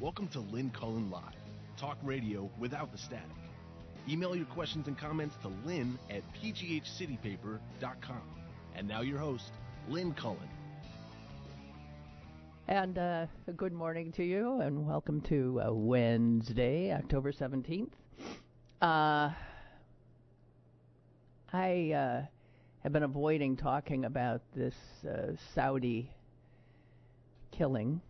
Welcome to Lynn Cullen Live, talk radio without the static. Email your questions and comments to lynn at pghcitypaper.com. And now your host, Lynn Cullen. And uh, good morning to you, and welcome to uh, Wednesday, October 17th. Uh, I uh, have been avoiding talking about this uh, Saudi killing.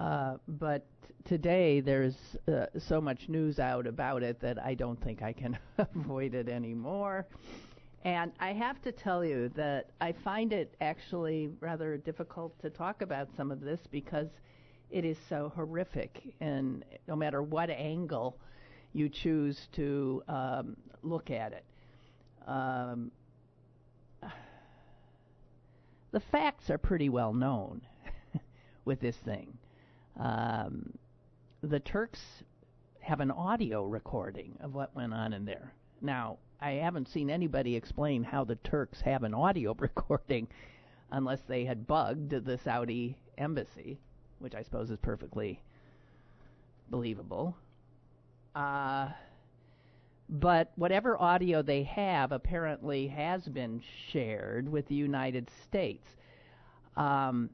Uh, but today there's uh, so much news out about it that I don't think I can avoid it anymore. And I have to tell you that I find it actually rather difficult to talk about some of this because it is so horrific, and no matter what angle you choose to um, look at it. Um, the facts are pretty well known with this thing. Um, the Turks have an audio recording of what went on in there. Now, I haven't seen anybody explain how the Turks have an audio recording unless they had bugged the Saudi embassy, which I suppose is perfectly believable. Uh, but whatever audio they have apparently has been shared with the United States. Um,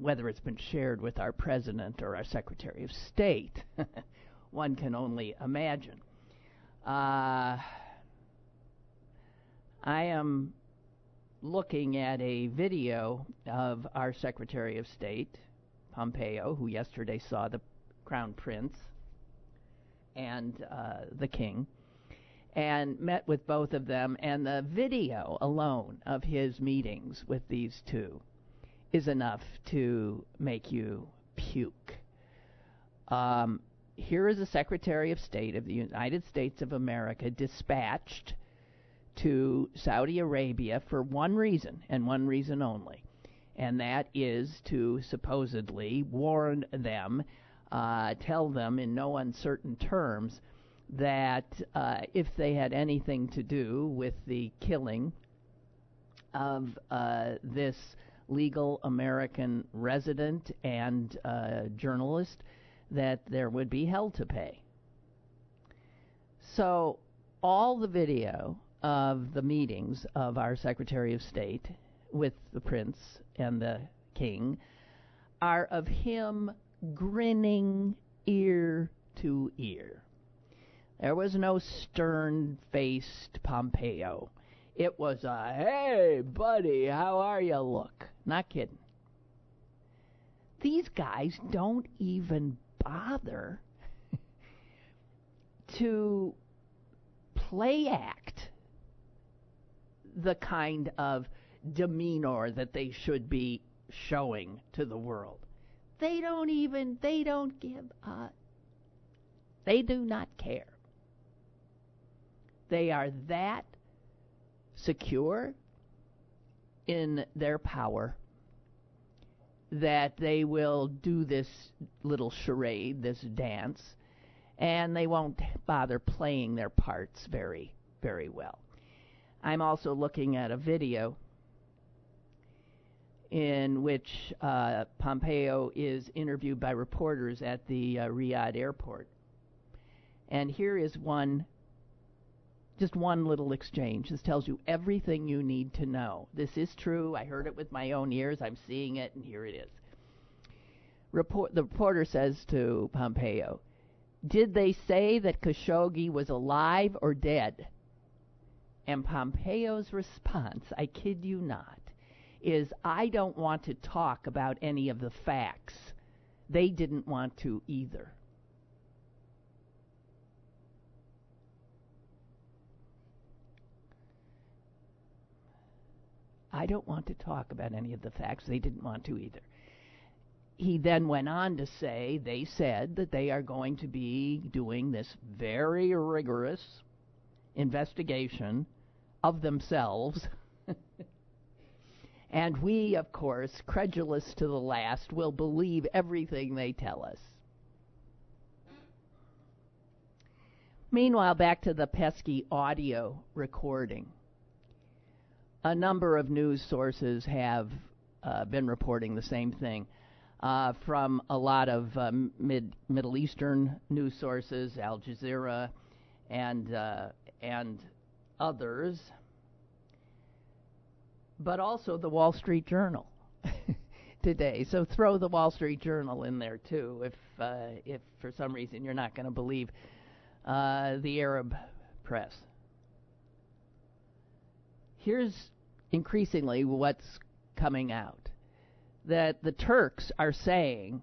whether it's been shared with our president or our secretary of state, one can only imagine. Uh, I am looking at a video of our secretary of state, Pompeo, who yesterday saw the crown prince and uh, the king and met with both of them. And the video alone of his meetings with these two is enough to make you puke. Um, here is the Secretary of State of the United States of America dispatched to Saudi Arabia for one reason and one reason only, and that is to supposedly warn them, uh, tell them in no uncertain terms that uh, if they had anything to do with the killing of uh, this legal American resident and uh, journalist, that there would be hell to pay. So, all the video of the meetings of our Secretary of State with the Prince and the King are of him grinning ear to ear. There was no stern faced Pompeo. It was a, hey, buddy, how are you look. Not kidding. These guys don't even bother to play act the kind of demeanor that they should be showing to the world. They don't even, they don't give a, they do not care. They are that secure in their power that they will do this little charade, this dance, and they won't bother playing their parts very, very well. I'm also looking at a video in which uh, Pompeo is interviewed by reporters at the uh, Riyadh airport. And here is one just one little exchange. This tells you everything you need to know. This is true. I heard it with my own ears. I'm seeing it, and here it is. Report, the reporter says to Pompeo, Did they say that Khashoggi was alive or dead? And Pompeo's response, I kid you not, is I don't want to talk about any of the facts. They didn't want to either. I don't want to talk about any of the facts. They didn't want to either. He then went on to say they said that they are going to be doing this very rigorous investigation of themselves. and we, of course, credulous to the last, will believe everything they tell us. Meanwhile, back to the pesky audio recording a number of news sources have uh, been reporting the same thing. uh, from a lot of uh, mid Middle Eastern news sources, Al Jazeera, and uh, and others, but also the Wall Street Journal today. So throw the Wall Street Journal in there too, if uh, if for some reason you're not going to believe uh, the Arab press. Here's increasingly what's coming out that the Turks are saying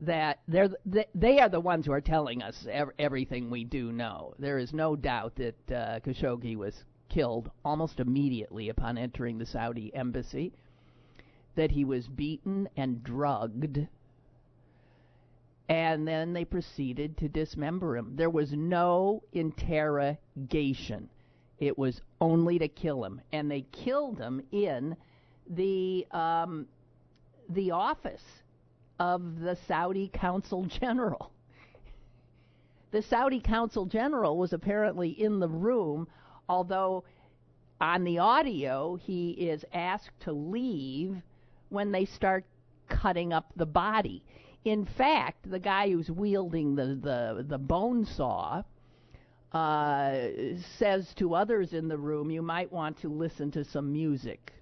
that they're they are the ones who are telling us ev- everything we do know. There is no doubt that uh, Khashoggi was killed almost immediately upon entering the Saudi embassy. That he was beaten and drugged, and then they proceeded to dismember him. There was no interrogation. It was only to kill him, and they killed him in the um, the office of the Saudi Consul General. The Saudi Consul General was apparently in the room, although on the audio he is asked to leave when they start cutting up the body. In fact, the guy who's wielding the, the, the bone saw uh, says to others in the room, You might want to listen to some music.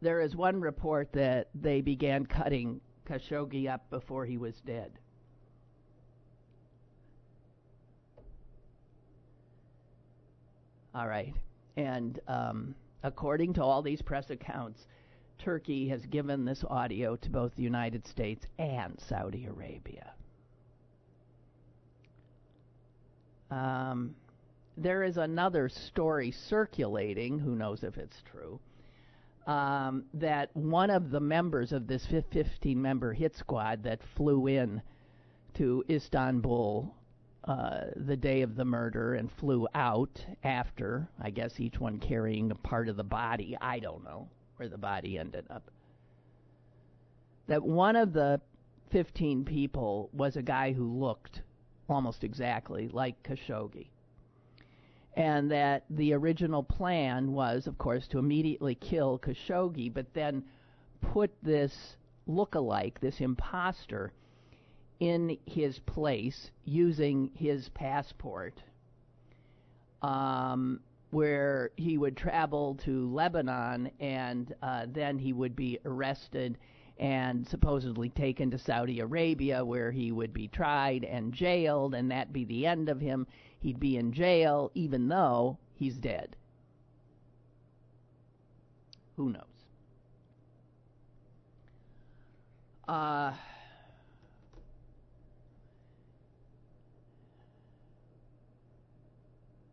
there is one report that they began cutting Khashoggi up before he was dead. All right. And um, according to all these press accounts, Turkey has given this audio to both the United States and Saudi Arabia. Um, there is another story circulating, who knows if it's true, um, that one of the members of this 15 member hit squad that flew in to Istanbul uh, the day of the murder and flew out after, I guess each one carrying a part of the body. I don't know where the body ended up. That one of the 15 people was a guy who looked almost exactly like Khashoggi and that the original plan was, of course, to immediately kill Khashoggi, but then put this look-alike, this impostor, in his place using his passport, um, where he would travel to Lebanon and uh, then he would be arrested and supposedly taken to Saudi Arabia, where he would be tried and jailed, and that be the end of him he'd be in jail even though he's dead. Who knows? Uh,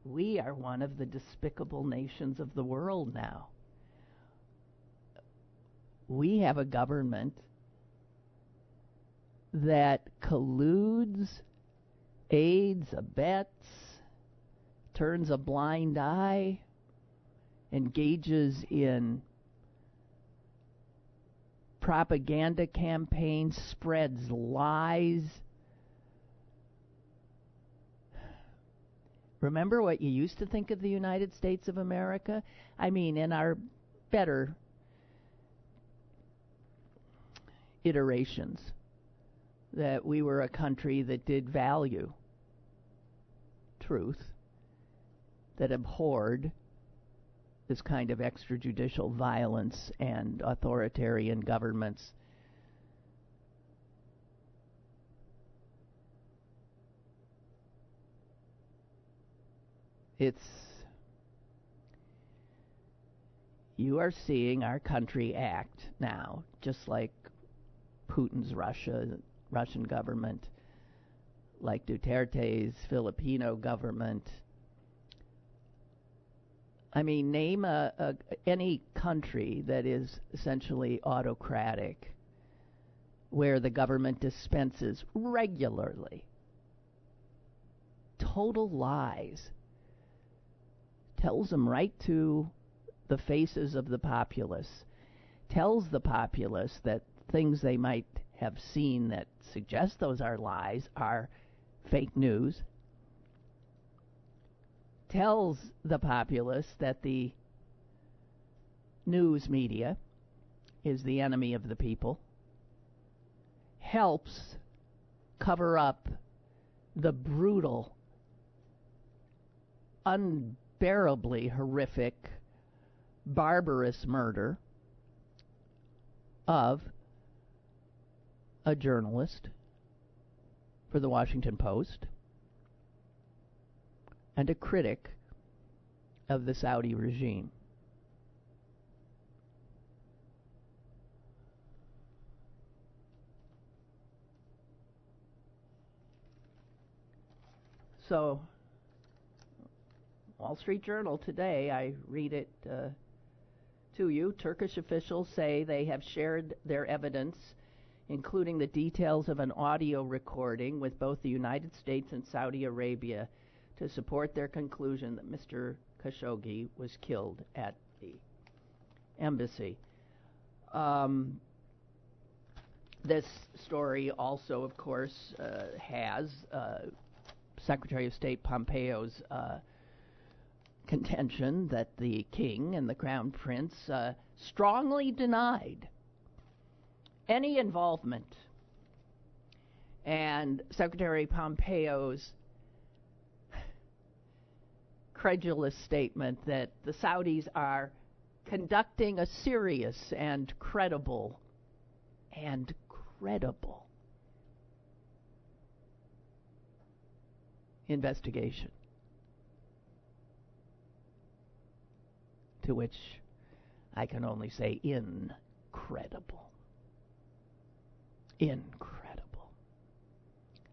we are one of the despicable nations of the world now. We have a government that colludes aids, abets, turns a blind eye, engages in propaganda campaigns, spreads lies. Remember what you used to think of the United States of America? I mean, in our better iterations that we were a country that did value truth, that abhorred this kind of extrajudicial violence and authoritarian governments. It's you are seeing our country act now, just like Putin's Russia Russian government, like Duterte's Filipino government. I mean, name a, a, any country that is essentially autocratic, where the government dispenses regularly total lies, tells them right to the faces of the populace, tells the populace that things they might have seen that suggest those are lies are fake news. tells the populace that the news media is the enemy of the people, helps cover up the brutal, unbearably horrific, barbarous murder of a journalist for the Washington Post and a critic of the Saudi regime. So, Wall Street Journal today, I read it uh, to you. Turkish officials say they have shared their evidence, including the details of an audio recording with both the United States and Saudi Arabia, to support their conclusion that Mr. Khashoggi was killed at the embassy. Um, this story also, of course, uh, has uh, Secretary of State Pompeo's uh, contention that the king and the crown prince uh, strongly denied any involvement. And Secretary Pompeo's credulous statement that the Saudis are conducting a serious and credible and credible investigation. To which I can only say incredible. Incredible.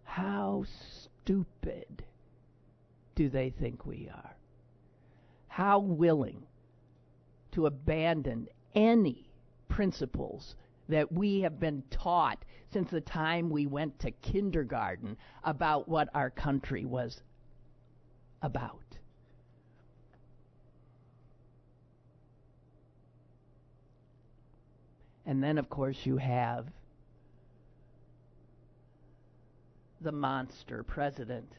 How stupid do they think we are? How willing to abandon any principles that we have been taught since the time we went to kindergarten about what our country was about. And then, of course, you have the monster president.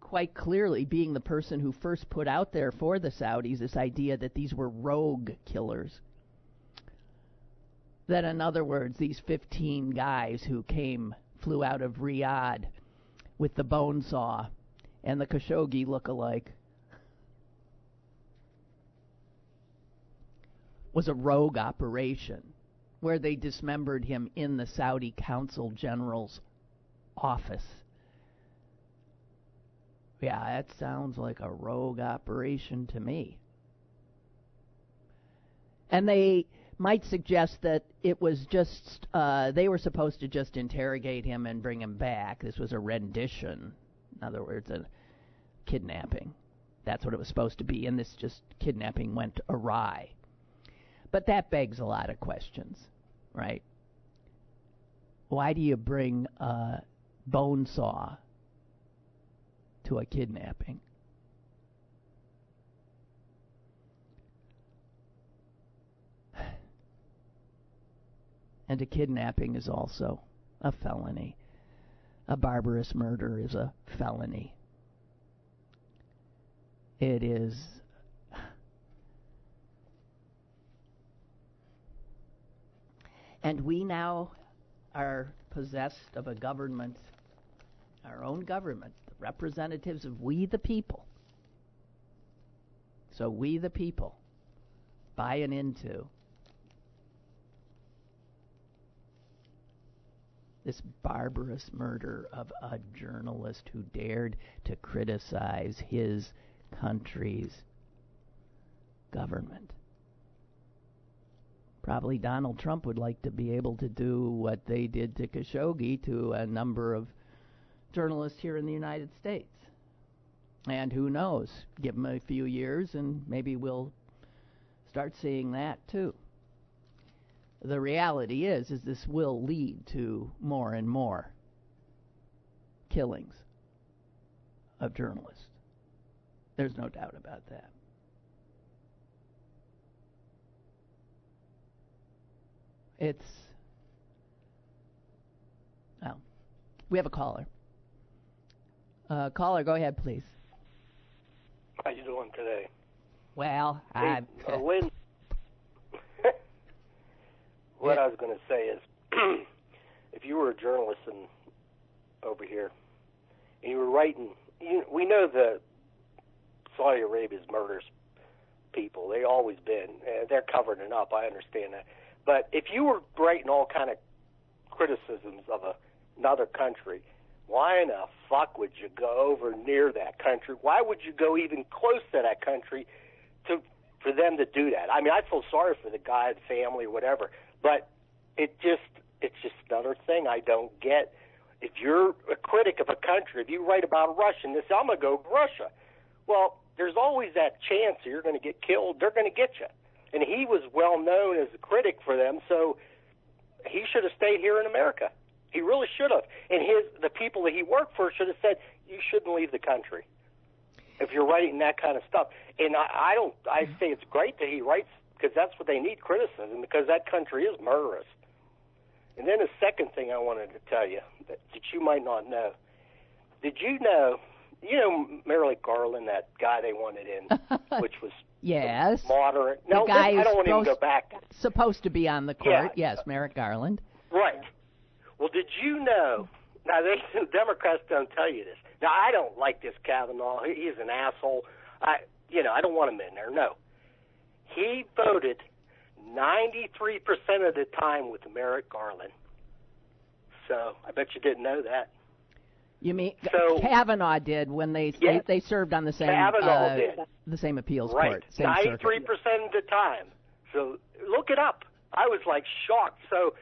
Quite clearly, being the person who first put out there for the Saudis this idea that these were rogue killers. That, in other words, these 15 guys who came, flew out of Riyadh with the bone saw and the Khashoggi look-alike was a rogue operation where they dismembered him in the Saudi Consul General's office. Yeah, that sounds like a rogue operation to me. And they might suggest that it was just, uh, they were supposed to just interrogate him and bring him back. This was a rendition. In other words, a kidnapping. That's what it was supposed to be, and this just kidnapping went awry. But that begs a lot of questions, right? Why do you bring a bone saw to a kidnapping? And a kidnapping is also a felony. A barbarous murder is a felony. It is And we now are possessed of a government, our own government, the representatives of we the people. So we the people buy buying into this barbarous murder of a journalist who dared to criticize his country's government. Probably Donald Trump would like to be able to do what they did to Khashoggi to a number of journalists here in the United States. And who knows? Give them a few years and maybe we'll start seeing that too. The reality is is this will lead to more and more killings of journalists. There's no doubt about that. It's well, We have a caller. Uh, caller, go ahead, please. How you doing today? Well, hey, I. Uh, Lynn, what I was going to say is, if you were a journalist and over here, and you were writing, you, we know that Saudi Arabia's murders people. They always been. Uh, they're covering it up. I understand that. But if you were writing all kind of criticisms of a, another country, why in the fuck would you go over near that country? Why would you go even close to that country to for them to do that? I mean, I feel sorry for the guy, the family, whatever, but it just it's just another thing I don't get. If you're a critic of a country, if you write about Russia this, I'm gonna go Russia. Well, there's always that chance you're going to get killed. They're going to get you. And he was well known as a critic for them, so he should have stayed here in America. He really should have. And his the people that he worked for should have said, "You shouldn't leave the country." If you're writing that kind of stuff, and I, I don't, I mm-hmm. say it's great that he writes because that's what they need criticism because that country is murderous. And then the second thing I wanted to tell you that, that you might not know. Did you know you know Merrick Garland, that guy they wanted in, which was yes moderate. The no, guy this, I don't want to go back. Supposed to be on the court. Yeah. Yes, Merrick Garland. Right. Well, did you know? Now, they Democrats don't tell you this. Now, I don't like this Kavanaugh. He's an asshole. I, you know, I don't want him in there. No. He voted 93% of the time with Merrick Garland. So I bet you didn't know that. You mean So- Kavanaugh did when they Yeah. they, they served on the same Kavanaugh uh, did. the same appeals right. court, same Ninety-three percent of the time. So look it up. I was like shocked. So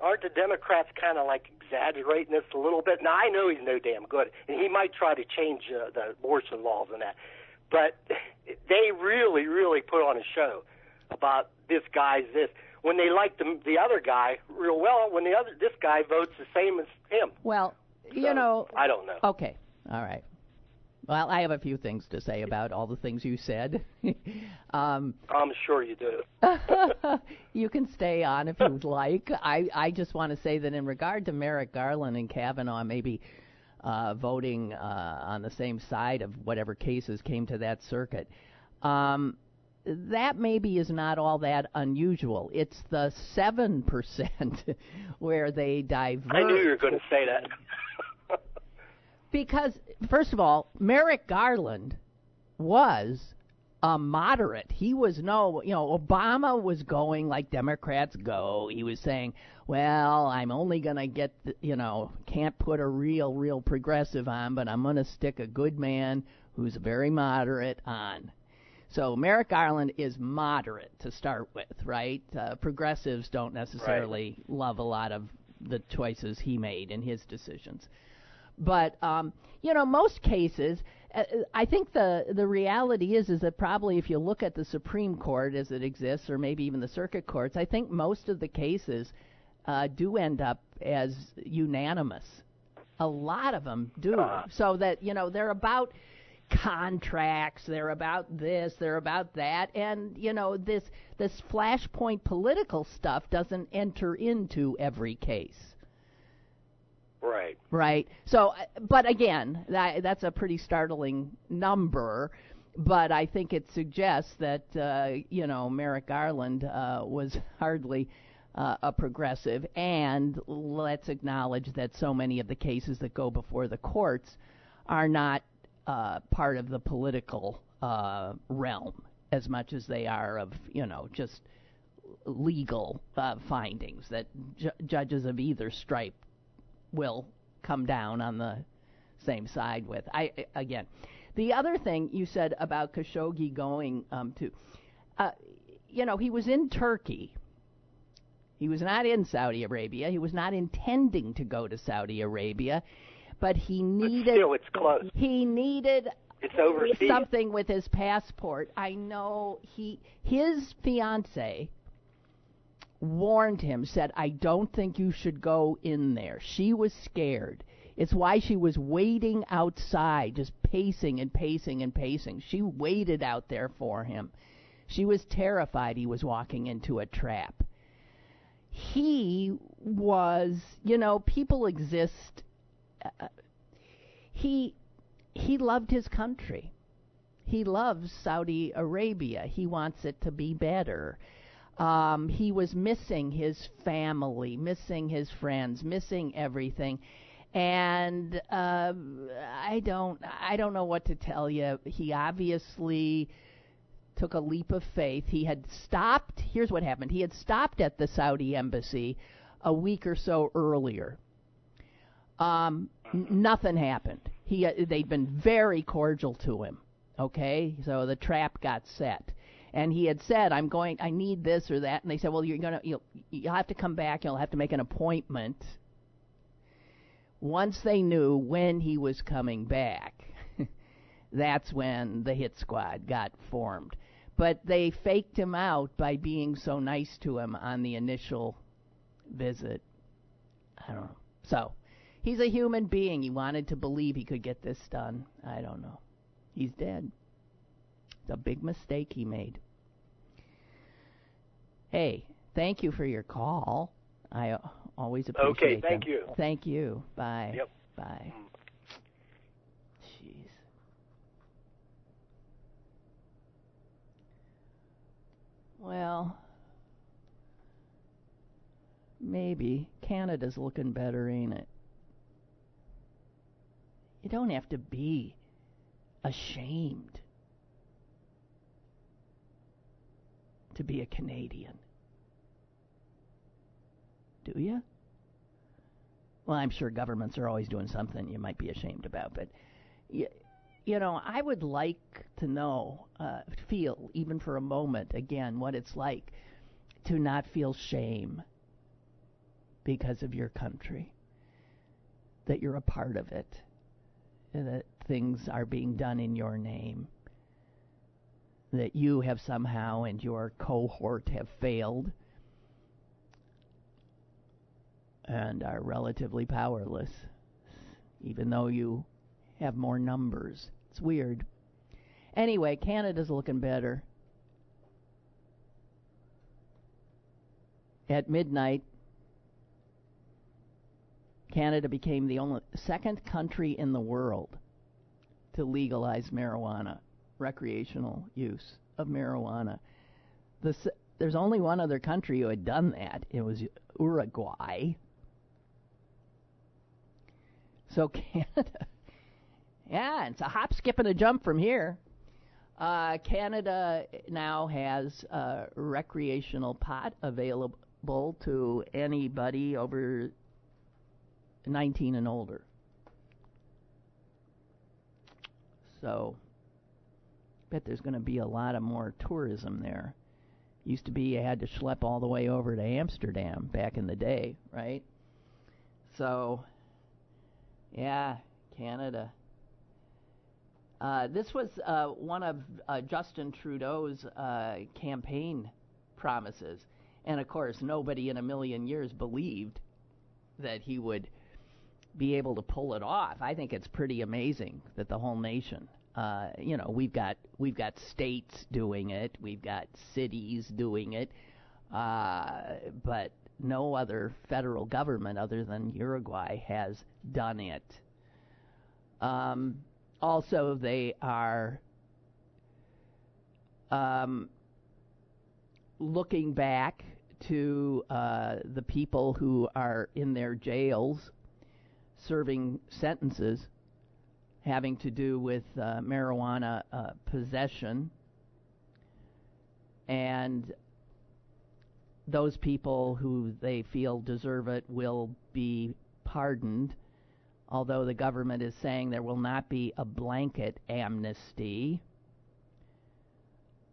aren't the Democrats kind of like exaggerating this a little bit? Now I know he's no damn good, and he might try to change uh, the abortion laws and that, but they really, really put on a show about this guy's this when they like the the other guy real well. When the other this guy votes the same as him. Well, you So, know, I don't know. Okay. All right. Well, I have a few things to say about all the things you said. um, I'm sure you do. you can stay on if you'd like. I, I just want to say that in regard to Merrick Garland and Kavanaugh maybe uh, voting uh, on the same side of whatever cases came to that circuit, um, that maybe is not all that unusual. It's the 7% where they diverge. I knew you were going to say that. Because, first of all, Merrick Garland was a moderate. He was no, you know, Obama was going like Democrats go. He was saying, well, I'm only going to get, the, you know, can't put a real, real progressive on, but I'm going to stick a good man who's very moderate on. So Merrick Garland is moderate to start with, right? Uh, progressives don't necessarily love a lot of the choices he made in his decisions. But um, you know, most cases, uh, I think the the reality is is that probably if you look at the Supreme Court as it exists, or maybe even the circuit courts, I think most of the cases uh, do end up as unanimous. A lot of them do. So that you know they're about contracts, they're about this, they're about that, and you know this this flashpoint political stuff doesn't enter into every case right. right? So, but again, that, that's a pretty startling number. But I think it suggests that uh, you know Merrick Garland uh, was hardly uh, a progressive, and let's acknowledge that so many of the cases that go before the courts are not uh, part of the political uh, realm as much as they are of you know just legal uh, findings that ju- judges of either stripe will come down on the same side with. I again, the other thing you said about Khashoggi going um, to, uh, you know, he was in Turkey. He was not in Saudi Arabia. He was not intending to go to Saudi Arabia, but he But needed still, it's close. he needed It's overseas. something with his passport. I know he his fiance warned him, said, I don't think you should go in there. She was scared. It's why she was waiting outside, just pacing and pacing and pacing. She waited out there for him. She was terrified he was walking into a trap. He was, you know, people exist uh, he he loved his country. He loves Saudi Arabia. He wants it to be better. Um, he was missing his family, missing his friends, missing everything, and uh, I don't I don't know what to tell you. He obviously took a leap of faith. He had stopped. Here's what happened. He had stopped at the Saudi embassy a week or so earlier. Um, nothing happened. He uh, they'd been very cordial to him. Okay, so the trap got set, and he had said, "I'm going. I need this or that," and they said, "Well, you're gonna you'll, you'll have to come back. You'll have to make an appointment." Once they knew when he was coming back, that's when the hit squad got formed. But they faked him out by being so nice to him on the initial visit. I don't know. So, he's a human being. He wanted to believe he could get this done. I don't know. He's dead. It's a big mistake he made. Hey, thank you for your call. I always appreciate it. Okay, thank them. you. Thank you. Bye. Yep. Bye. Mm. Jeez. Well, maybe Canada's looking better, ain't it? You don't have to be ashamed to be a Canadian. Do you? Well, I'm sure governments are always doing something you might be ashamed about, but you, you know, I would like to know, uh, feel, even for a moment, again, what it's like to not feel shame because of your country, that you're a part of it, that things are being done in your name, that you have somehow and your cohort have failed and are relatively powerless, even though you have more numbers. It's weird. Anyway, Canada's looking better. At midnight, Canada became the only second country in the world to legalize marijuana, recreational use of marijuana. The, there's only one other country who had done that. It was Uruguay. So Canada, yeah, it's a hop, skip, and a jump from here. Uh, Canada now has uh, recreational pot available to anybody over 19 and older. So, bet there's going to be a lot of more tourism there. Used to be you had to schlep all the way over to Amsterdam back in the day, right? So, yeah, Canada. Uh, this was uh, one of uh, Justin Trudeau's uh, campaign promises. And of course, nobody in a million years believed that he would be able to pull it off. I think it's pretty amazing that the whole nation, uh, you know, we've got we've got states doing it, we've got cities doing it, uh, but no other federal government other than Uruguay has done it. Um, also, they are um, looking back to uh, the people who are in their jails serving sentences having to do with uh, marijuana uh, possession. And those people who they feel deserve it will be pardoned, although the government is saying there will not be a blanket amnesty.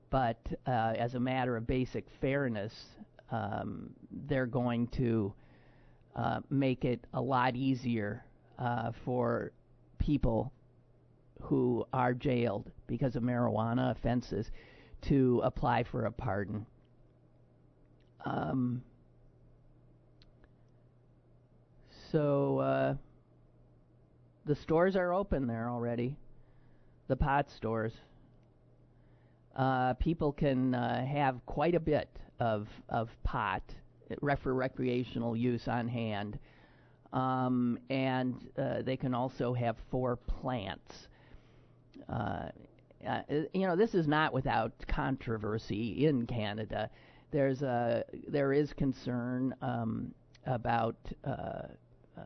But uh, as a matter of basic fairness, um, they're going to uh, make it a lot easier uh, for people who are jailed because of marijuana offenses to apply for a pardon. Um, so uh, the stores are open there already, the pot stores. Uh, people can uh, have quite a bit of of pot for recreational use on hand. um, and uh, they can also have four plants. Uh, uh, you know, this is not without controversy in Canada. There's a there is concern um, about uh, uh,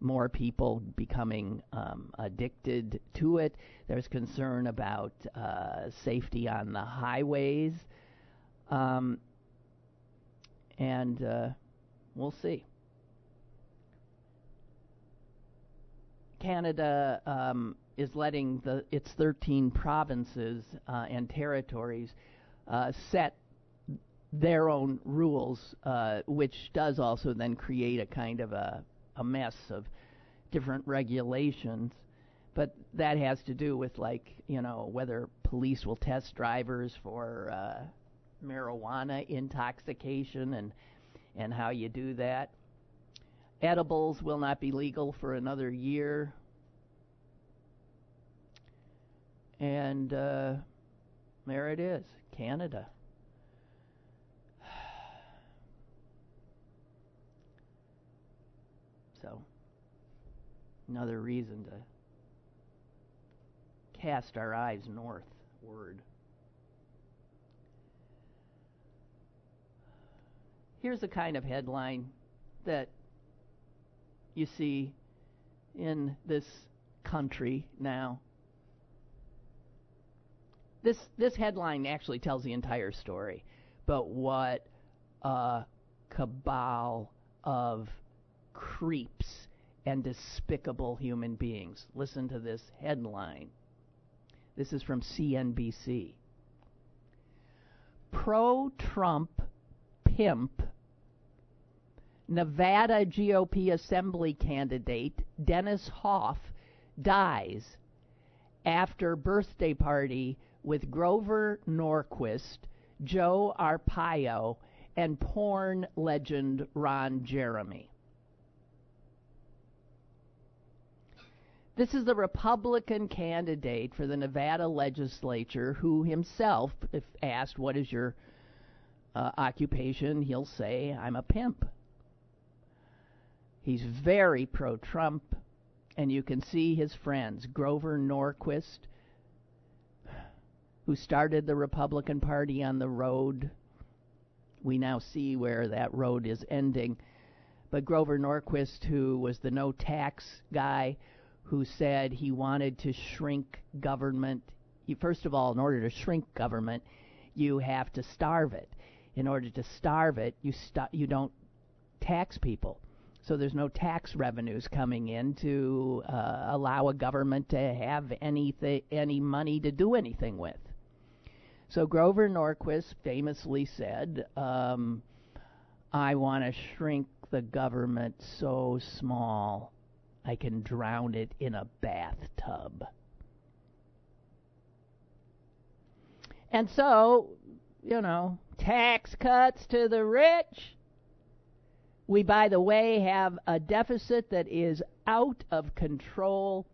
more people becoming um, addicted to it. There's concern about uh, safety on the highways, um, and uh, we'll see. Canada um, is letting the its 13 provinces uh, and territories uh, set their own rules, uh, which does also then create a kind of a, a mess of different regulations. But that has to do with like you know whether police will test drivers for uh, marijuana intoxication and and how you do that. Edibles will not be legal for another year. And uh, there it is, Canada. So, another reason to cast our eyes northward. Here's a kind of headline that you see in this country now. This this headline actually tells the entire story, but what a cabal of creeps and despicable human beings. Listen to this headline. This is from CNBC. Pro Trump pimp Nevada GOP Assembly candidate Dennis Hof dies after birthday party with Grover Norquist, Joe Arpaio, and porn legend Ron Jeremy. This is the Republican candidate for the Nevada legislature who himself, if asked, What is your uh, occupation? he'll say, I'm a pimp. He's very pro Trump, and you can see his friends, Grover Norquist, who started the Republican Party on the road. We now see where that road is ending. But Grover Norquist, who was the no tax guy, who said he wanted to shrink government. He, first of all, in order to shrink government, you have to starve it. In order to starve it, you st- you don't tax people. So there's no tax revenues coming in to uh, allow a government to have anything, any money to do anything with. So Grover Norquist famously said, um, I want to shrink the government so small I can drown it in a bathtub. And so, you know, tax cuts to the rich. We, by the way, have a deficit that is out of control.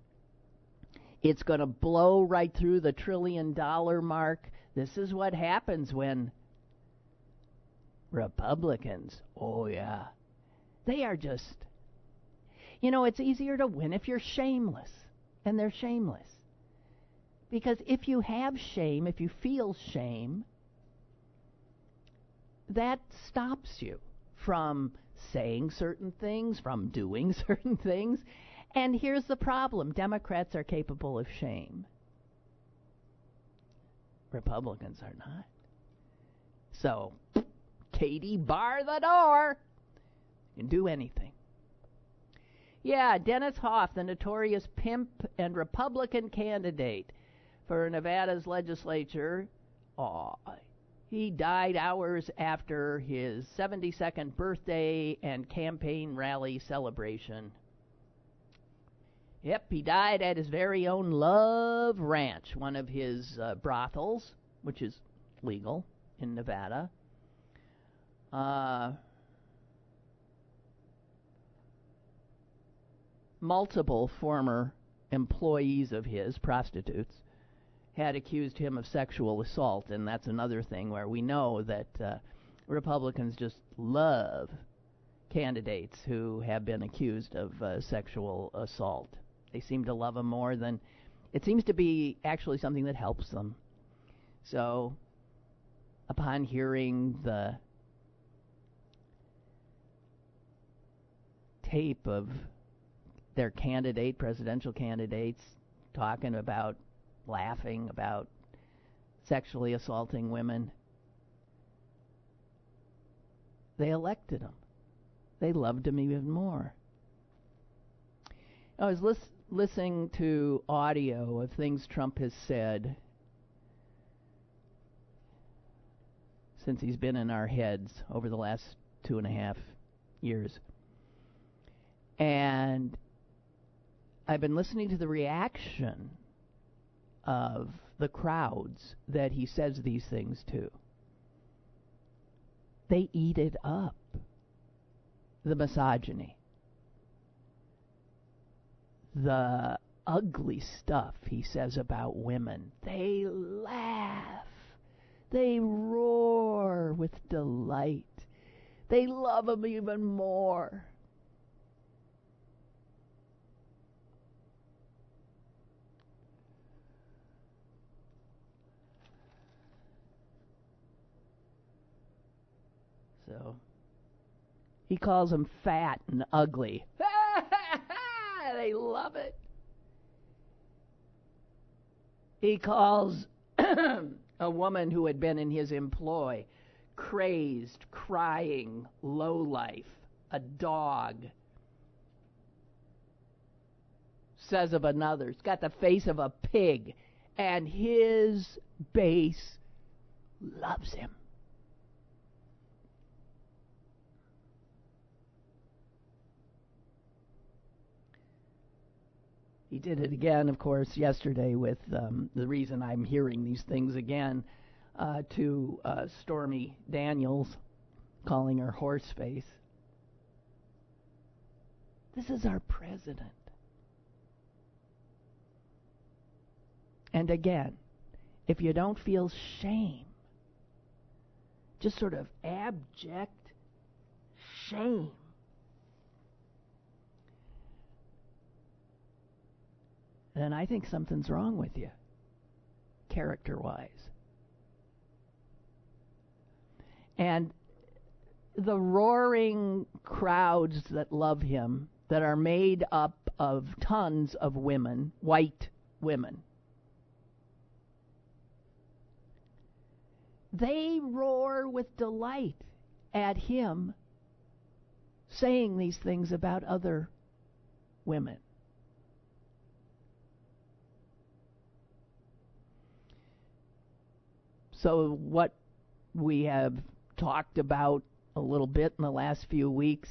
It's going to blow right through the trillion dollar mark. This is what happens when Republicans, oh yeah, they are just, you know, it's easier to win if you're shameless. And they're shameless. Because if you have shame, if you feel shame, that stops you from saying certain things, from doing certain things. And here's the problem Democrats are capable of shame. Republicans are not. So, Katie, bar the door. You can do anything. Yeah, Dennis Hof, the notorious pimp and Republican candidate for Nevada's legislature. Aw, he died hours after his 72nd birthday and campaign rally celebration. Yep, he died at his very own Love Ranch, one of his uh, brothels, which is legal in Nevada. Uh, multiple former employees of his, prostitutes, had accused him of sexual assault, and that's another thing where we know that uh, Republicans just love candidates who have been accused of uh, sexual assault. They seem to love them more than. It seems to be actually something that helps them. So, upon hearing the tape of their candidate, presidential candidates, talking about laughing about sexually assaulting women, they elected him. They loved him even more. I was lis- listening to audio of things Trump has said since he's been in our heads over the last two and a half years. And I've been listening to the reaction of the crowds that he says these things to. They eat it up. The misogyny. The ugly stuff he says about women. They laugh. They roar with delight. They love him even more. So he calls them fat and ugly. they love it. He calls a woman who had been in his employ crazed, crying, low life, a dog. Says of another, it's got the face of a pig, and his base loves him. He did it again, of course, yesterday with um, the reason I'm hearing these things again uh, to uh, Stormy Daniels, calling her horse face. This is our president. And again, if you don't feel shame, just sort of abject shame then I think something's wrong with you, character wise. And the roaring crowds that love him, that are made up of tons of women, white women, they roar with delight at him saying these things about other women. So, what we have talked about a little bit in the last few weeks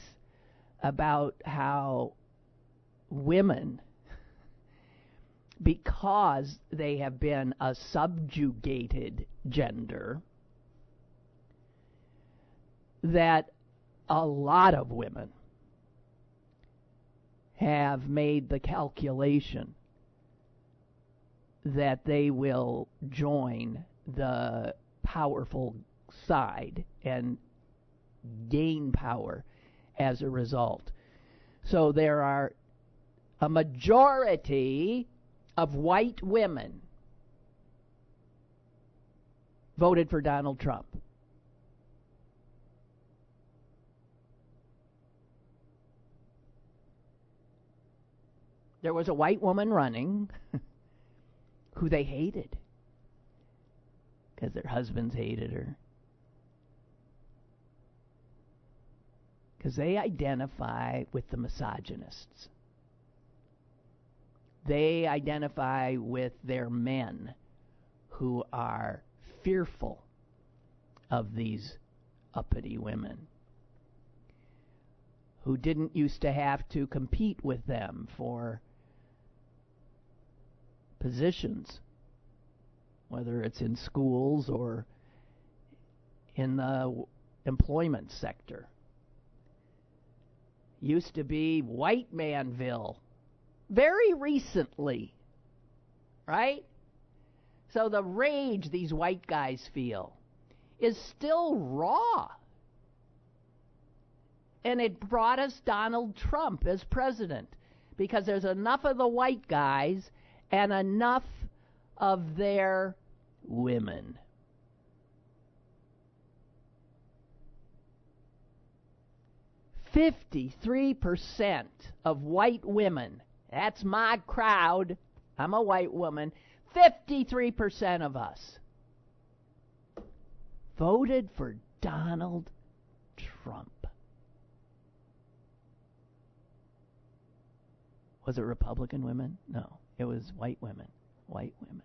about how women, because they have been a subjugated gender, that a lot of women have made the calculation that they will join the powerful side and gain power as a result. So there are a majority of white women voted for Donald Trump. There was a white woman running who they hated because their husbands hated her. Because they identify with the misogynists. They identify with their men who are fearful of these uppity women, who didn't used to have to compete with them for positions whether it's in schools or in the employment sector. Used to be white manville very recently, right? So the rage these white guys feel is still raw. and it brought us Donald Trump as president because there's enough of the white guys and enough of their women. Fifty-three percent of white women. That's my crowd. I'm a white woman. Fifty-three percent of us voted for Donald Trump. Was it Republican women? No, it was white women. White women.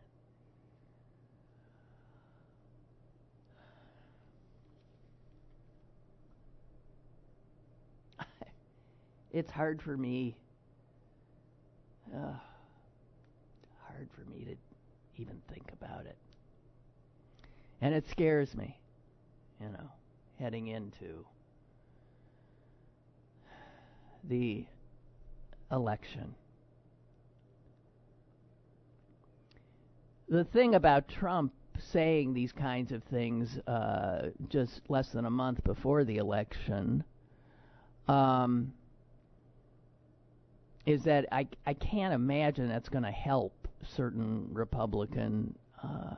It's hard for me. Uh, hard for me to even think about it. And it scares me, you know, heading into the election. The thing about Trump saying these kinds of things uh, just less than a month before the election um, is that I, I can't imagine that's going to help certain Republican uh,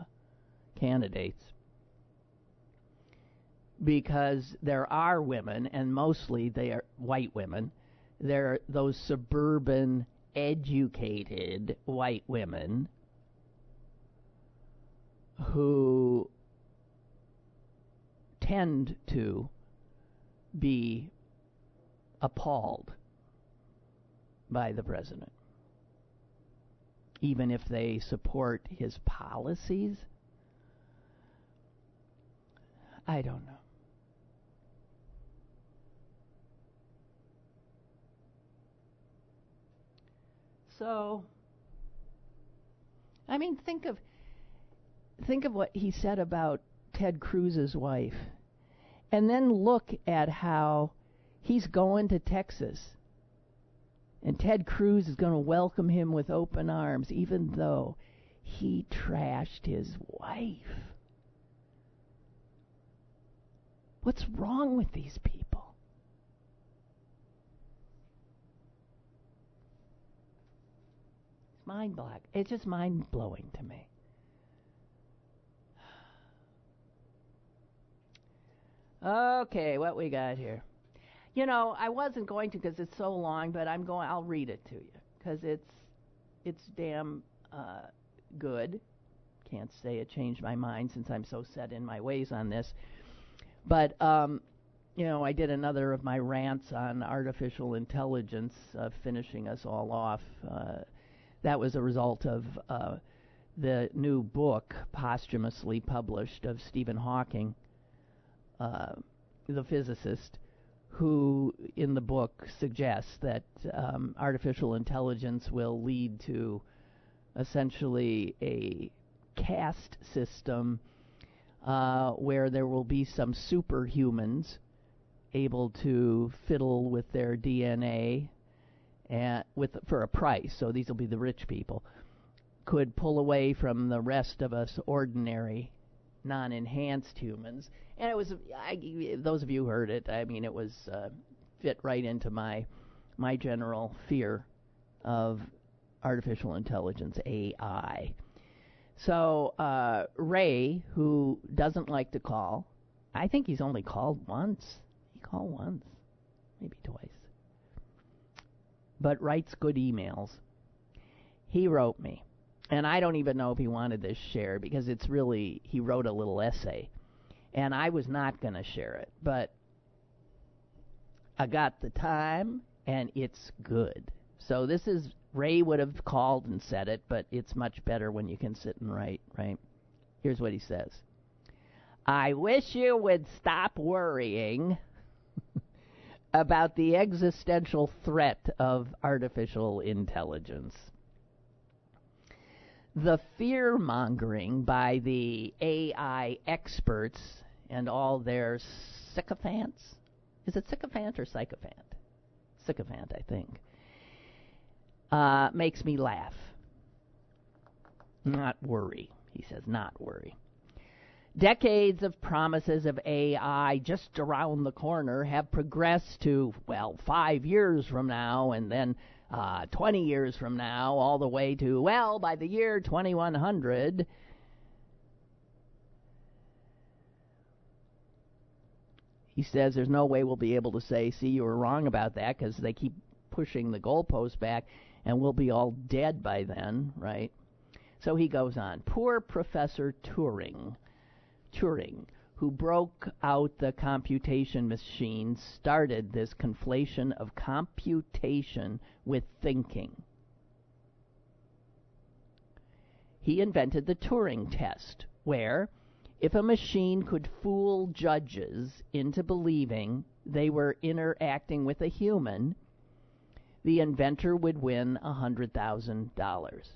candidates. Because there are women, and mostly they are white women, they're those suburban, educated white women who tend to be appalled by the president. Even if they support his policies, I don't know. So, I mean, think of think of what he said about Ted Cruz's wife, and then look at how he's going to Texas, and Ted Cruz is going to welcome him with open arms, even though he trashed his wife. What's wrong with these people? It's mind blowing. It's just mind blowing to me. Okay, what we got here? You know, I wasn't going to because it's so long, but I'm going. I'll read it to you because it's it's damn uh, good. Can't say it changed my mind since I'm so set in my ways on this. But um, you know, I did another of my rants on artificial intelligence, uh, finishing us all off. Uh, that was a result of uh, the new book posthumously published of Stephen Hawking, uh, the physicist, who in the book suggests that um, artificial intelligence will lead to essentially a caste system uh, where there will be some superhumans able to fiddle with their DNA and with for a price. So these will be the rich people could pull away from the rest of us ordinary non-enhanced humans. And it was I, those of you heard it. I mean, it was uh, fit right into my my general fear of artificial intelligence AI. So uh, Ray, who doesn't like to call, I think he's only called once. He called once, maybe twice but writes good emails. He wrote me, and I don't even know if he wanted this shared because it's really, he wrote a little essay, and I was not going to share it, but I got the time, and it's good. So this is, Ray would have called and said it, but it's much better when you can sit and write, right? Here's what he says. I wish you would stop worrying about the existential threat of artificial intelligence. The fear mongering by the AI experts and all their sycophants. Is it sycophant or sycophant? Sycophant, I think. Uh, makes me laugh. Not worry, he says, not worry. Decades of promises of AI just around the corner have progressed to, well, five years from now, and then uh, 20 years from now, all the way to, well, by the year 2100. He says there's no way we'll be able to say, see, you were wrong about that because they keep pushing the goalpost back and we'll be all dead by then, right? So he goes on. Poor Professor Turing, Turing, who broke out the computation machine, started this conflation of computation with thinking. He invented the Turing test, where if a machine could fool judges into believing they were interacting with a human, the inventor would win $100,000.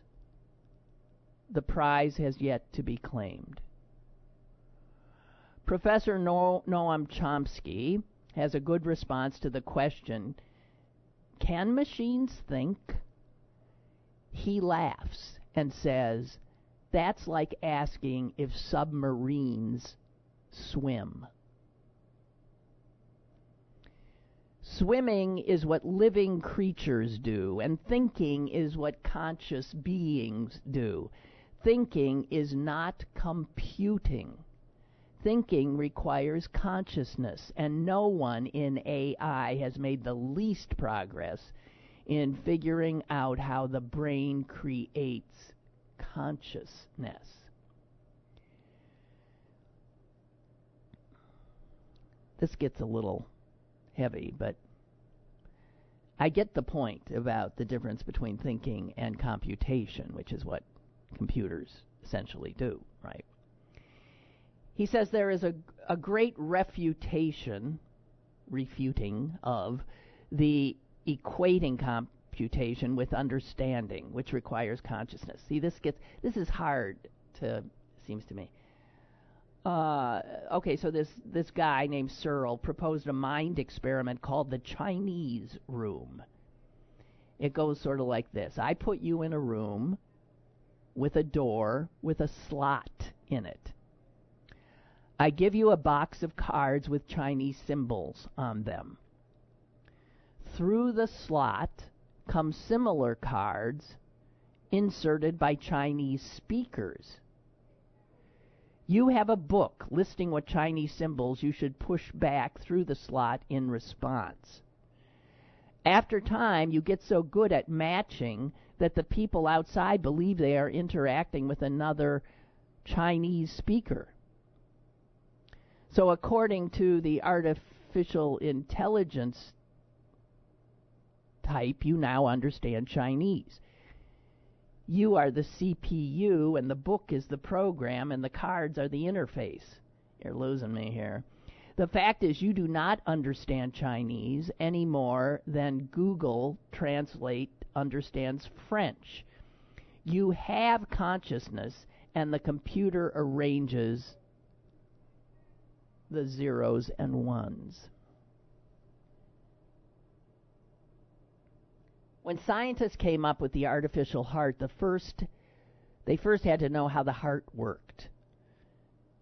The prize has yet to be claimed. Professor Noam Chomsky has a good response to the question Can machines think? He laughs and says, That's like asking if submarines swim. Swimming is what living creatures do, and thinking is what conscious beings do. Thinking is not computing. Thinking requires consciousness, and no one in AI has made the least progress in figuring out how the brain creates consciousness. This gets a little heavy, but I get the point about the difference between thinking and computation, which is what computers essentially do, right? He says there is a, a great refutation, refuting of the equating computation with understanding, which requires consciousness. See, this gets this is hard to seems to me uh, okay, so this this guy named Searle proposed a mind experiment called the Chinese room. It goes sort of like this: I put you in a room with a door with a slot in it. I give you a box of cards with Chinese symbols on them. Through the slot come similar cards inserted by Chinese speakers you have a book listing what Chinese symbols you should push back through the slot in response. After time, you get so good at matching that the people outside believe they are interacting with another Chinese speaker. So, according to the artificial intelligence type, you now understand Chinese you are the CPU and the book is the program and the cards are the interface. You're losing me here. The fact is, you do not understand Chinese any more than Google Translate understands French. You have consciousness, and the computer arranges the zeros and ones. when scientists came up with the artificial heart, the first they first had to know how the heart worked.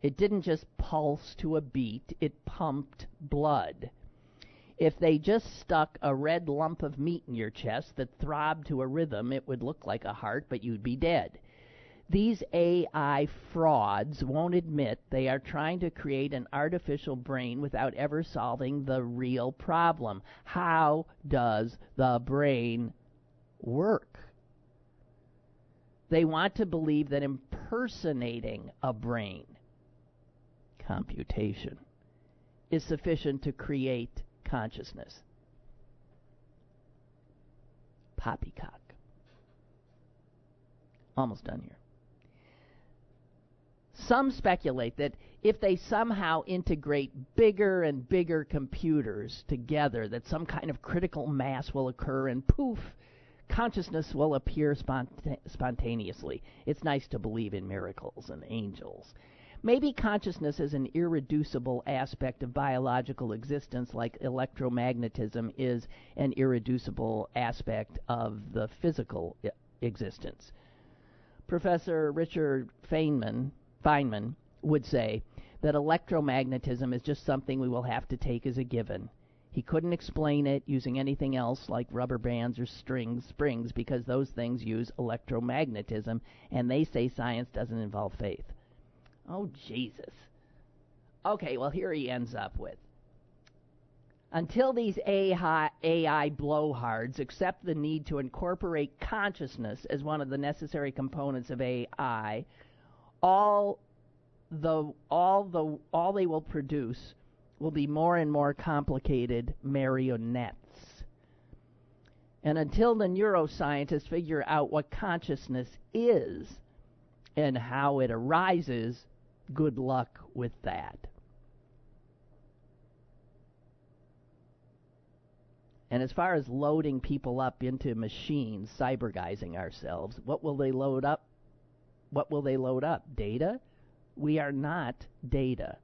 It didn't just pulse to a beat, it pumped blood. If they just stuck a red lump of meat in your chest that throbbed to a rhythm, it would look like a heart, but you'd be dead. These AI frauds won't admit they are trying to create an artificial brain without ever solving the real problem. How does the brain work? They want to believe that impersonating a brain, computation, is sufficient to create consciousness. Poppycock. Almost done here. Some speculate that if they somehow integrate bigger and bigger computers together, that some kind of critical mass will occur and poof, consciousness will appear sponta- spontaneously. It's nice to believe in miracles and angels. Maybe consciousness is an irreducible aspect of biological existence, like electromagnetism is an irreducible aspect of the physical I- existence. Professor Richard Feynman Feynman would say that electromagnetism is just something we will have to take as a given. He couldn't explain it using anything else like rubber bands or strings, springs, because those things use electromagnetism, and they say science doesn't involve faith. Oh, Jesus. Okay, well, here he ends up with. Until these AI, AI blowhards accept the need to incorporate consciousness as one of the necessary components of AI, all the all the all they will produce will be more and more complicated marionettes. And until the neuroscientists figure out what consciousness is and how it arises, good luck with that. And as far as loading people up into machines, cyberguising ourselves, what will they load up? What will they load up? Data? We are not data.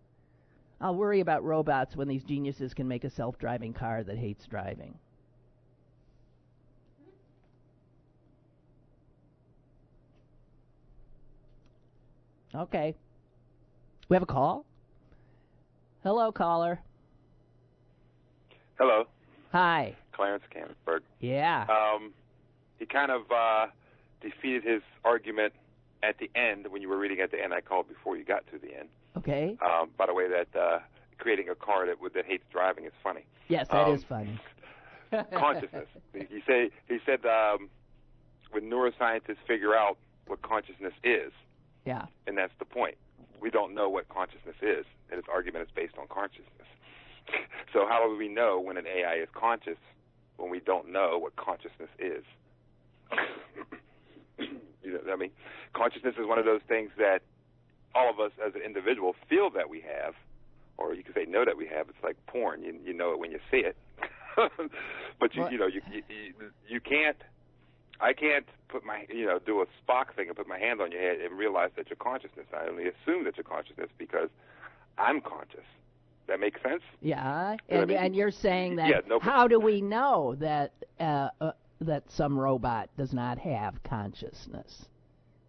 I'll worry about robots when these geniuses can make a self driving car that hates driving. Okay. We have a call? Hello, caller. Hello. Hi. Clarence Canonsburg. Yeah. Um, he kind of uh, defeated his argument at the end when you were reading at the end. I called before you got to the end. Okay. Um, by the way, that uh, creating a car that that hates driving is funny. Yes, that um, is funny. consciousness. He said he said um, when neuroscientists figure out what consciousness is, Yeah. and that's the point. We don't know what consciousness is, and his argument is based on consciousness. so how do we know when an AI is conscious when we don't know what consciousness is? You know, I mean, consciousness is one of those things that all of us as an individual feel that we have, or you could say know that we have. It's like porn; you you know it when you see it, but you you know you, you you you can't. I can't put my you know do a Spock thing and put my hand on your head and realize that you're consciousness. I only assume that you're consciousness because I'm conscious. That makes sense. Yeah, You and I mean? and you're saying that Yeah, no- how do we know that uh, uh, that some robot does not have consciousness?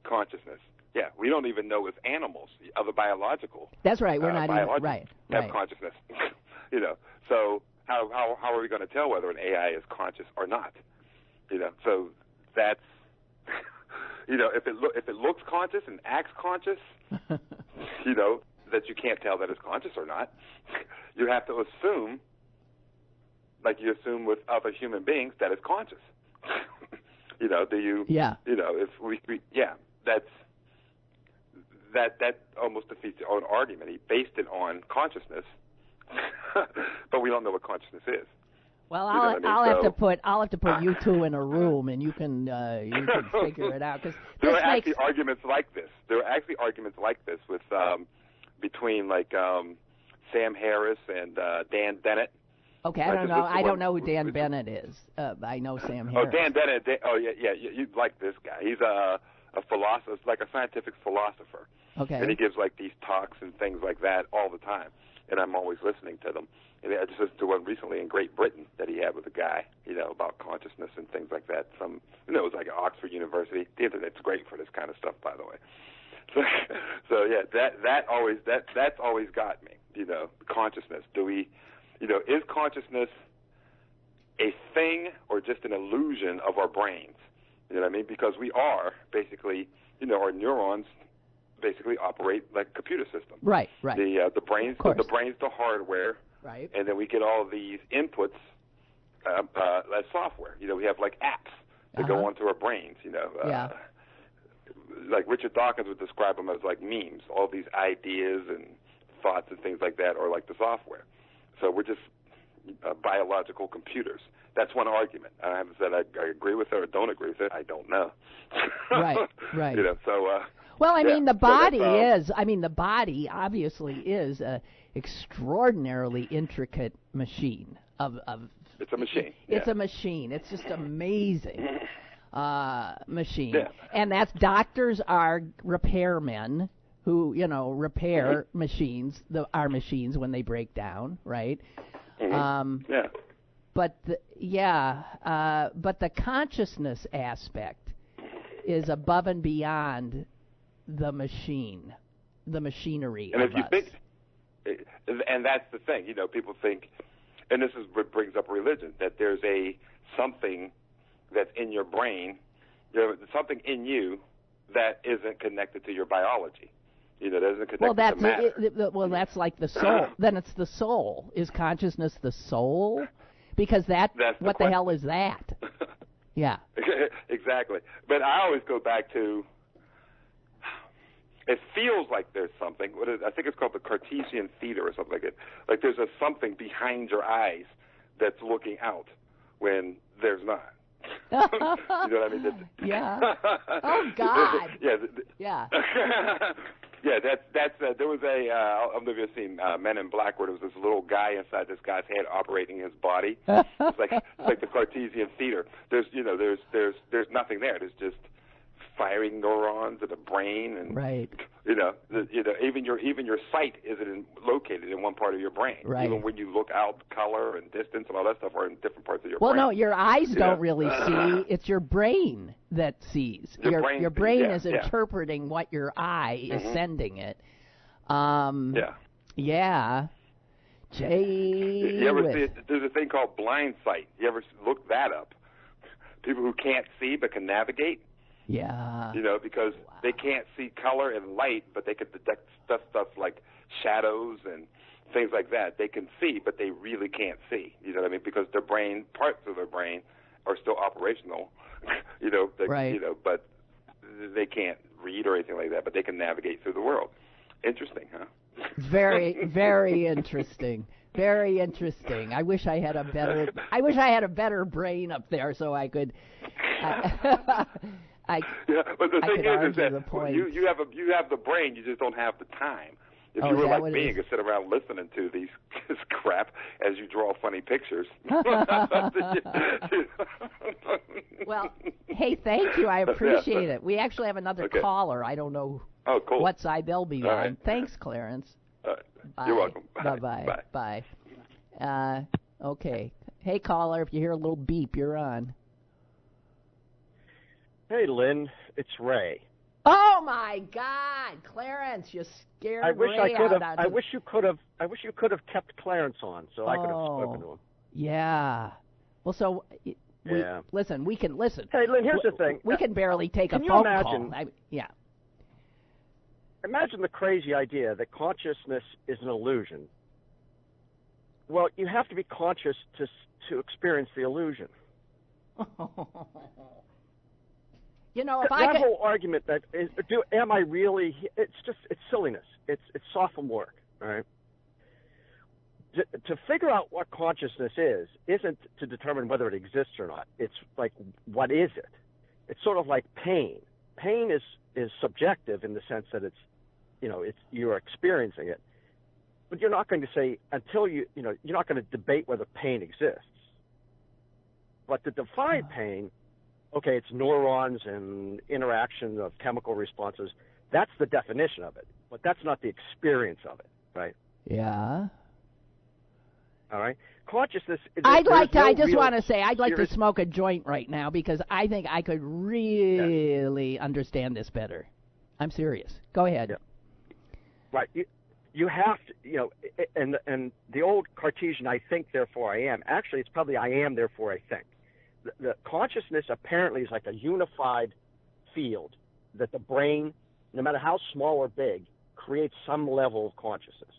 Consciousness. Yeah, we don't even know if animals, other biological, That's right. We're uh, not even right. have Right. consciousness. you know, so how how how are we going to tell whether an AI is conscious or not? You know, so that's you know if it lo- if it looks conscious and acts conscious, you know that you can't tell that it's conscious or not. You have to assume, like you assume with other human beings, that it's conscious. You know, do you? Yeah. You know, if we, we yeah, that's that that almost defeats his own argument. He based it on consciousness, but we don't know what consciousness is. Well, You know I'll I mean? I'll have to put I'll have to put you two in a room and you can uh, you can figure it out because there are makes actually arguments like this. There are actually arguments like this with um, between like um, Sam Harris and uh, Dan Dennett. Okay. I I don't know. I don't know who Dan Dennett is. Uh, I know Sam Oh, Dan Dennett. Dan, oh, yeah, yeah. You, you'd like this guy. He's a a philosopher, like a scientific philosopher, Okay. and he gives like these talks and things like that all the time. And I'm always listening to them. And I just listened to one recently in Great Britain that he had with a guy, you know, about consciousness and things like that. Some, you know, it was like Oxford University. The internet's great for this kind of stuff, by the way. So, so yeah, that that always that that's always got me. You know, consciousness. Do we, you know, is consciousness a thing or just an illusion of our brains? You know what I mean? Because we are basically, you know, our neurons basically operate like computer systems. right. Right. The uh, the brains the brains the hardware, right. and then we get all these inputs uh, uh, as software. You know, we have like apps that Uh-huh. go onto our brains. You know, uh, Yeah. like Richard Dawkins would describe them as like memes. All these ideas and thoughts and things like that are like the software. So we're just uh, biological computers. That's one argument. I haven't said I, I agree with it or don't agree with it. I don't know. Right, right. You know, so uh, Well, I Yeah, mean, the so body um, is. I mean, the body obviously is a extraordinarily intricate machine of of. it's a machine. It's yeah. a machine. It's just amazing. Uh, machine. Yeah. And that's doctors are repairmen who, you know, repair Mm-hmm. machines, the our machines when they break down, right? Mhm. Um, yeah. but the, yeah, uh, but the consciousness aspect is above and beyond the machine. the machinery and if you us. think, and that's the thing, you know, people think, and this is what brings up religion, that there's a something that's in your brain, there's something in you that isn't connected to your biology. You know, doesn't connect well, that's it- it- well, that's like the soul. then it's the soul. Is consciousness the soul? Because that That's the what the question. hell is that? Yeah. exactly. But I always go back to it feels like there's something. What is, I think it's called the Cartesian theater or something like it. Like there's a something behind your eyes that's looking out when there's not. you know what I mean? Yeah. Oh, God. yeah. Yeah. Yeah, that's that's uh, there was a uh, I don't know if you've seen uh, Men in Black where there was this little guy inside this guy's head operating his body. It's like it's like the Cartesian theater. There's you know there's there's there's nothing there. There's just firing neurons in the brain and Right. you know the, you know even your even your sight isn't in, located in one part of your brain. Right. Even when you look out, color and distance and all that stuff are in different parts of your Well, brain. Well, no, your eyes You don't know? really see. It's your brain that sees. Your your brain your brain yeah, is yeah. interpreting what your eye is Mhm. sending it. Um, Yeah. Yeah. Jay. You ever see? There's a thing called blind sight. You ever look that up? People who can't see but can navigate. Yeah. You know, because they can't see color and light, but they can detect stuff, stuff like shadows and things like that. They can see, but they really can't see. You know what I mean? Because their brain, parts of their brain, are still operational. you know, they, Right. You know, but they can't read or anything like that. But they can navigate through the world. Interesting, huh? Very, very interesting. Very interesting. I wish I had a better. I wish I had a better brain up there so I could. I, uh, I Yeah, but the I thing is, is that you you have a you have the brain, you just don't have the time. If Oh, you were like me and could sit around listening to these this crap as you draw funny pictures. well, hey, thank you. I Yeah. appreciate it. We actually have another Okay. caller. I don't know Oh, cool. what side they'll be All on. right. Thanks, Clarence. You're welcome. Bye-bye. Bye. Bye. Uh, okay. Hey, caller, if you hear a little beep, you're on. Hey, Lynn, it's Ray. Oh my God, Clarence, you scared I wish Ray I could out have. I wish you could have. I wish you could have kept Clarence on, so I could have Oh. spoken to him. Yeah. Well, so we, Yeah. listen. We can listen. Hey, Lynn, here's we, the thing. We can barely take Can a you phone imagine- call. I, yeah. Imagine the crazy idea that consciousness is an illusion. Well, you have to be conscious to to experience the illusion. you know, if that I could, whole argument that is, do am I really? It's just it's silliness. It's it's sophomoric, right? To, to figure out what consciousness is isn't to determine whether it exists or not. It's like what is it? It's sort of like pain. Pain is is subjective in the sense that it's you know it's you're experiencing it, but you're not going to say until you you know you're not going to debate whether pain exists. But to define uh-huh. pain, okay, it's neurons and interaction of chemical responses. That's the definition of it, but that's not the experience of it, right? yeah. All right. Consciousness. is- I'd like to. no I just want to say I'd like to smoke a joint right now because I think I could really understand this better. I'm serious. Go ahead. Yeah. Right. You, you have to, you know, and and the old Cartesian, I think, therefore I am. Actually, it's probably I am, therefore I think. The, consciousness apparently is like a unified field that the brain, no matter how small or big, creates some level of consciousness.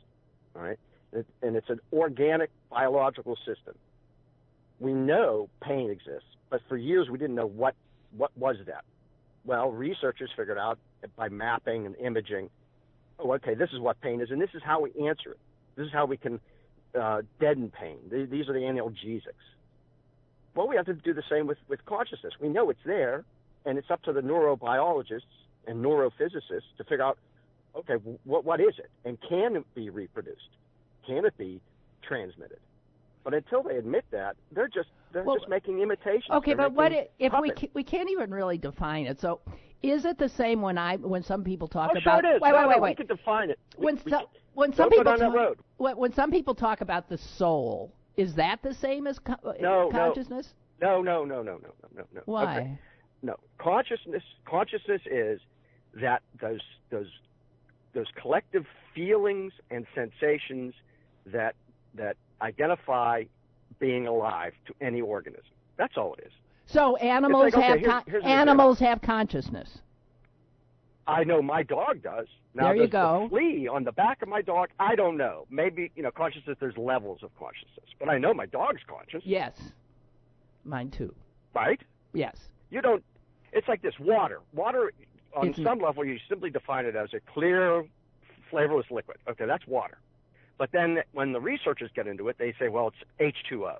All right, and it's an organic biological system. We know pain exists, but for years we didn't know what what was that. Well, researchers figured out by mapping and imaging oh, okay, this is what pain is, and this is how we answer it. This is how we can uh, deaden pain. These are the analgesics. Well, we have to do the same with, with consciousness. We know it's there, and it's up to the neurobiologists and neurophysicists to figure out, okay, what what is it, and can it be reproduced? Can it be transmitted? But until they admit that, they're just they're Well, just making imitations. Okay, They're but what if we puppets. ca- we can't even really define it? So, is it the same when I when some people talk Oh, about? sure it is. Wait, no, wait, no, wait, We wait. can define it. When we so, when some people talk, when some people talk about the soul, is that the same as co- uh, No, no. consciousness? No, no, no, no, no, no, no. Why? Okay. No. Consciousness consciousness is that those those those collective feelings and sensations that that identify being alive to any organism. That's all it is. So animals like, okay, have here's- here's an animals have consciousness. I know my dog does. Now, There you go. The flea on the back of my dog, I don't know. Maybe you know consciousness. There's levels of consciousness, but I know my dog's conscious, Yes, mine too. right? Yes. You don't. It's like this water. Water, on It's- some level, you simply define it as a clear, flavorless liquid. Okay, that's water. But then when the researchers get into it, they say, well, it's H2O.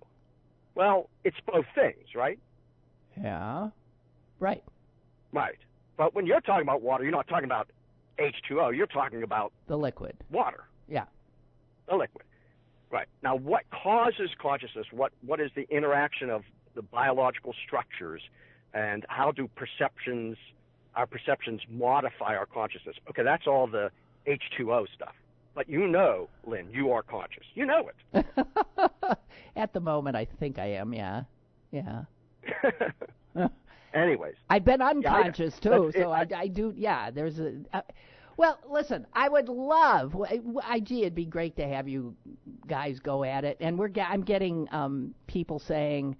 Well, it's both things, right? Yeah. Right. Right. But when you're talking about water, you're not talking about H2O. You're talking about The liquid. water. Yeah. the liquid. Right. Now, what causes consciousness? What what is the interaction of the biological structures, and how do perceptions, our perceptions, modify our consciousness? Okay, that's all the H2O stuff. But you know, Lynn, you are conscious. You know it. At the moment, I think I am. Yeah. Yeah. Anyways, I've been I- unconscious too, that's- so I, I do. Yeah, there's a. Uh, well, listen, I would love. w- IG, it'd be great to have you guys go at it, and we're. I'm getting um, people saying,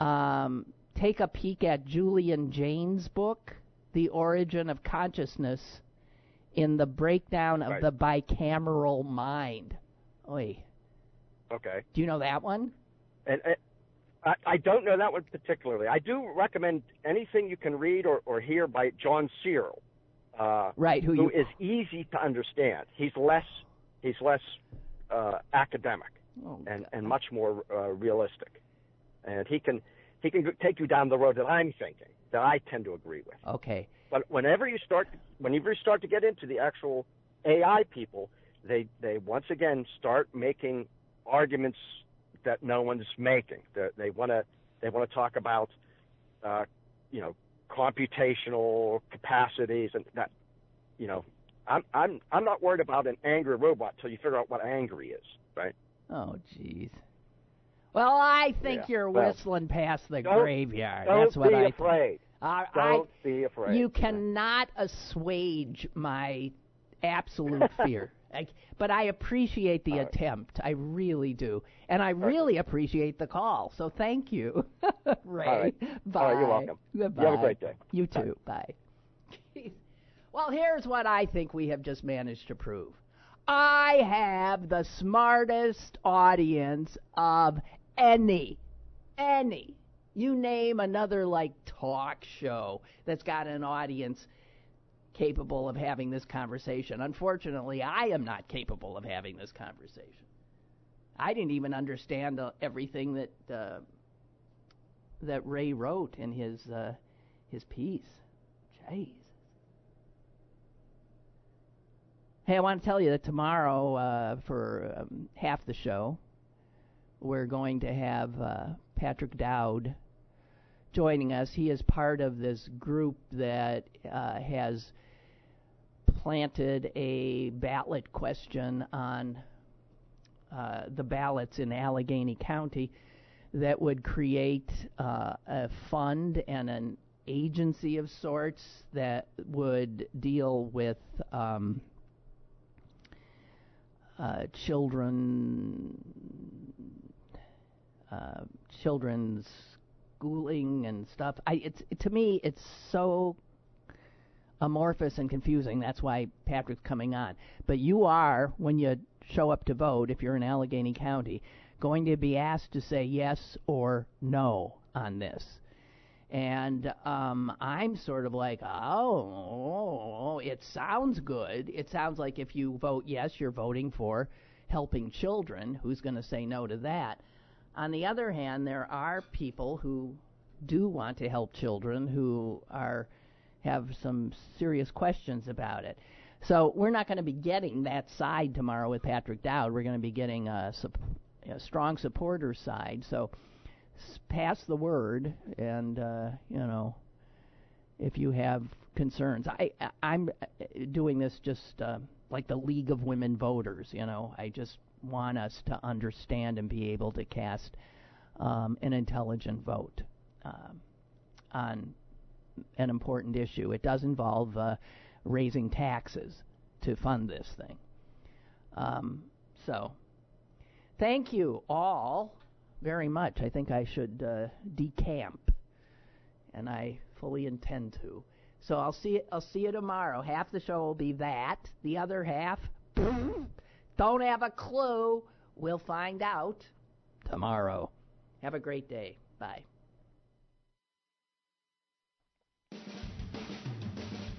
um, take a peek at Julian Jaynes' book, "The Origin of Consciousness," in the breakdown of Right. the bicameral mind. Oi, okay. do you know that one? And, and I, I don't know that one particularly. I do recommend anything you can read or, or hear by John Searle. Uh, Right, who who you is easy to understand. He's less he's less uh, academic Oh, and and much more uh, realistic, and he can he can take you down the road that I'm thinking that I tend to agree with. okay. But whenever you start whenever you start to get into the actual AI people, they they once again start making arguments that no one's making. They, they want to they want to talk about uh, you know computational capacities and that you know I'm I'm I'm not worried about an angry robot till you figure out what angry is, right? Oh, jeez. Well, I think Yeah, you're well, whistling past the don't- graveyard. Don't That's what be I. afraid. I, Don't be afraid. you cannot assuage my absolute fear. I, but I appreciate the All right. attempt. I really do, and I right. really appreciate the call. So thank you, Ray. All right. Bye. All right, you're welcome. Goodbye. You have a great day. You too. Bye. Jeez. Well, here's what I think we have just managed to prove. I have the smartest audience of any, any. You name another like talk show that's got an audience capable of having this conversation. Unfortunately, I am not capable of having this conversation. I didn't even understand uh, everything that uh, that Ray wrote in his uh, his piece. Jeez. Hey, I want to tell you that tomorrow, uh, for um, half the show, we're going to have uh, Patrick Dowd joining us. He is part of this group that uh, has planted a ballot question on uh, the ballots in Allegheny County that would create uh, a fund and an agency of sorts that would deal with um, uh, children, uh, children's schooling and stuff. I, it's to me, it's so amorphous and confusing. That's why Patrick's coming on. But you are, when you show up to vote, if you're in Allegheny County, going to be asked to say yes or no on this. And um, I'm sort of like, oh, it sounds good. It sounds like if you vote yes, you're voting for helping children. Who's going to say no to that? On the other hand, there are people who do want to help children who are have some serious questions about it. So we're not going to be getting that side tomorrow with Patrick Dowd. We're going to be getting a, a strong supporter side. So pass the word, and uh, you know, if you have concerns, I I- I'm uh, doing this just uh, like the League of Women Voters. You know, I just want us to understand and be able to cast um, an intelligent vote um, on an important issue. It does involve uh, raising taxes to fund this thing. Um, so, thank you all very much. I think I should uh, decamp, and I fully intend to. So I'll see I'll see you tomorrow. Half the show will be that. The other half, don't have a clue. We'll find out tomorrow. Have a great day. Bye.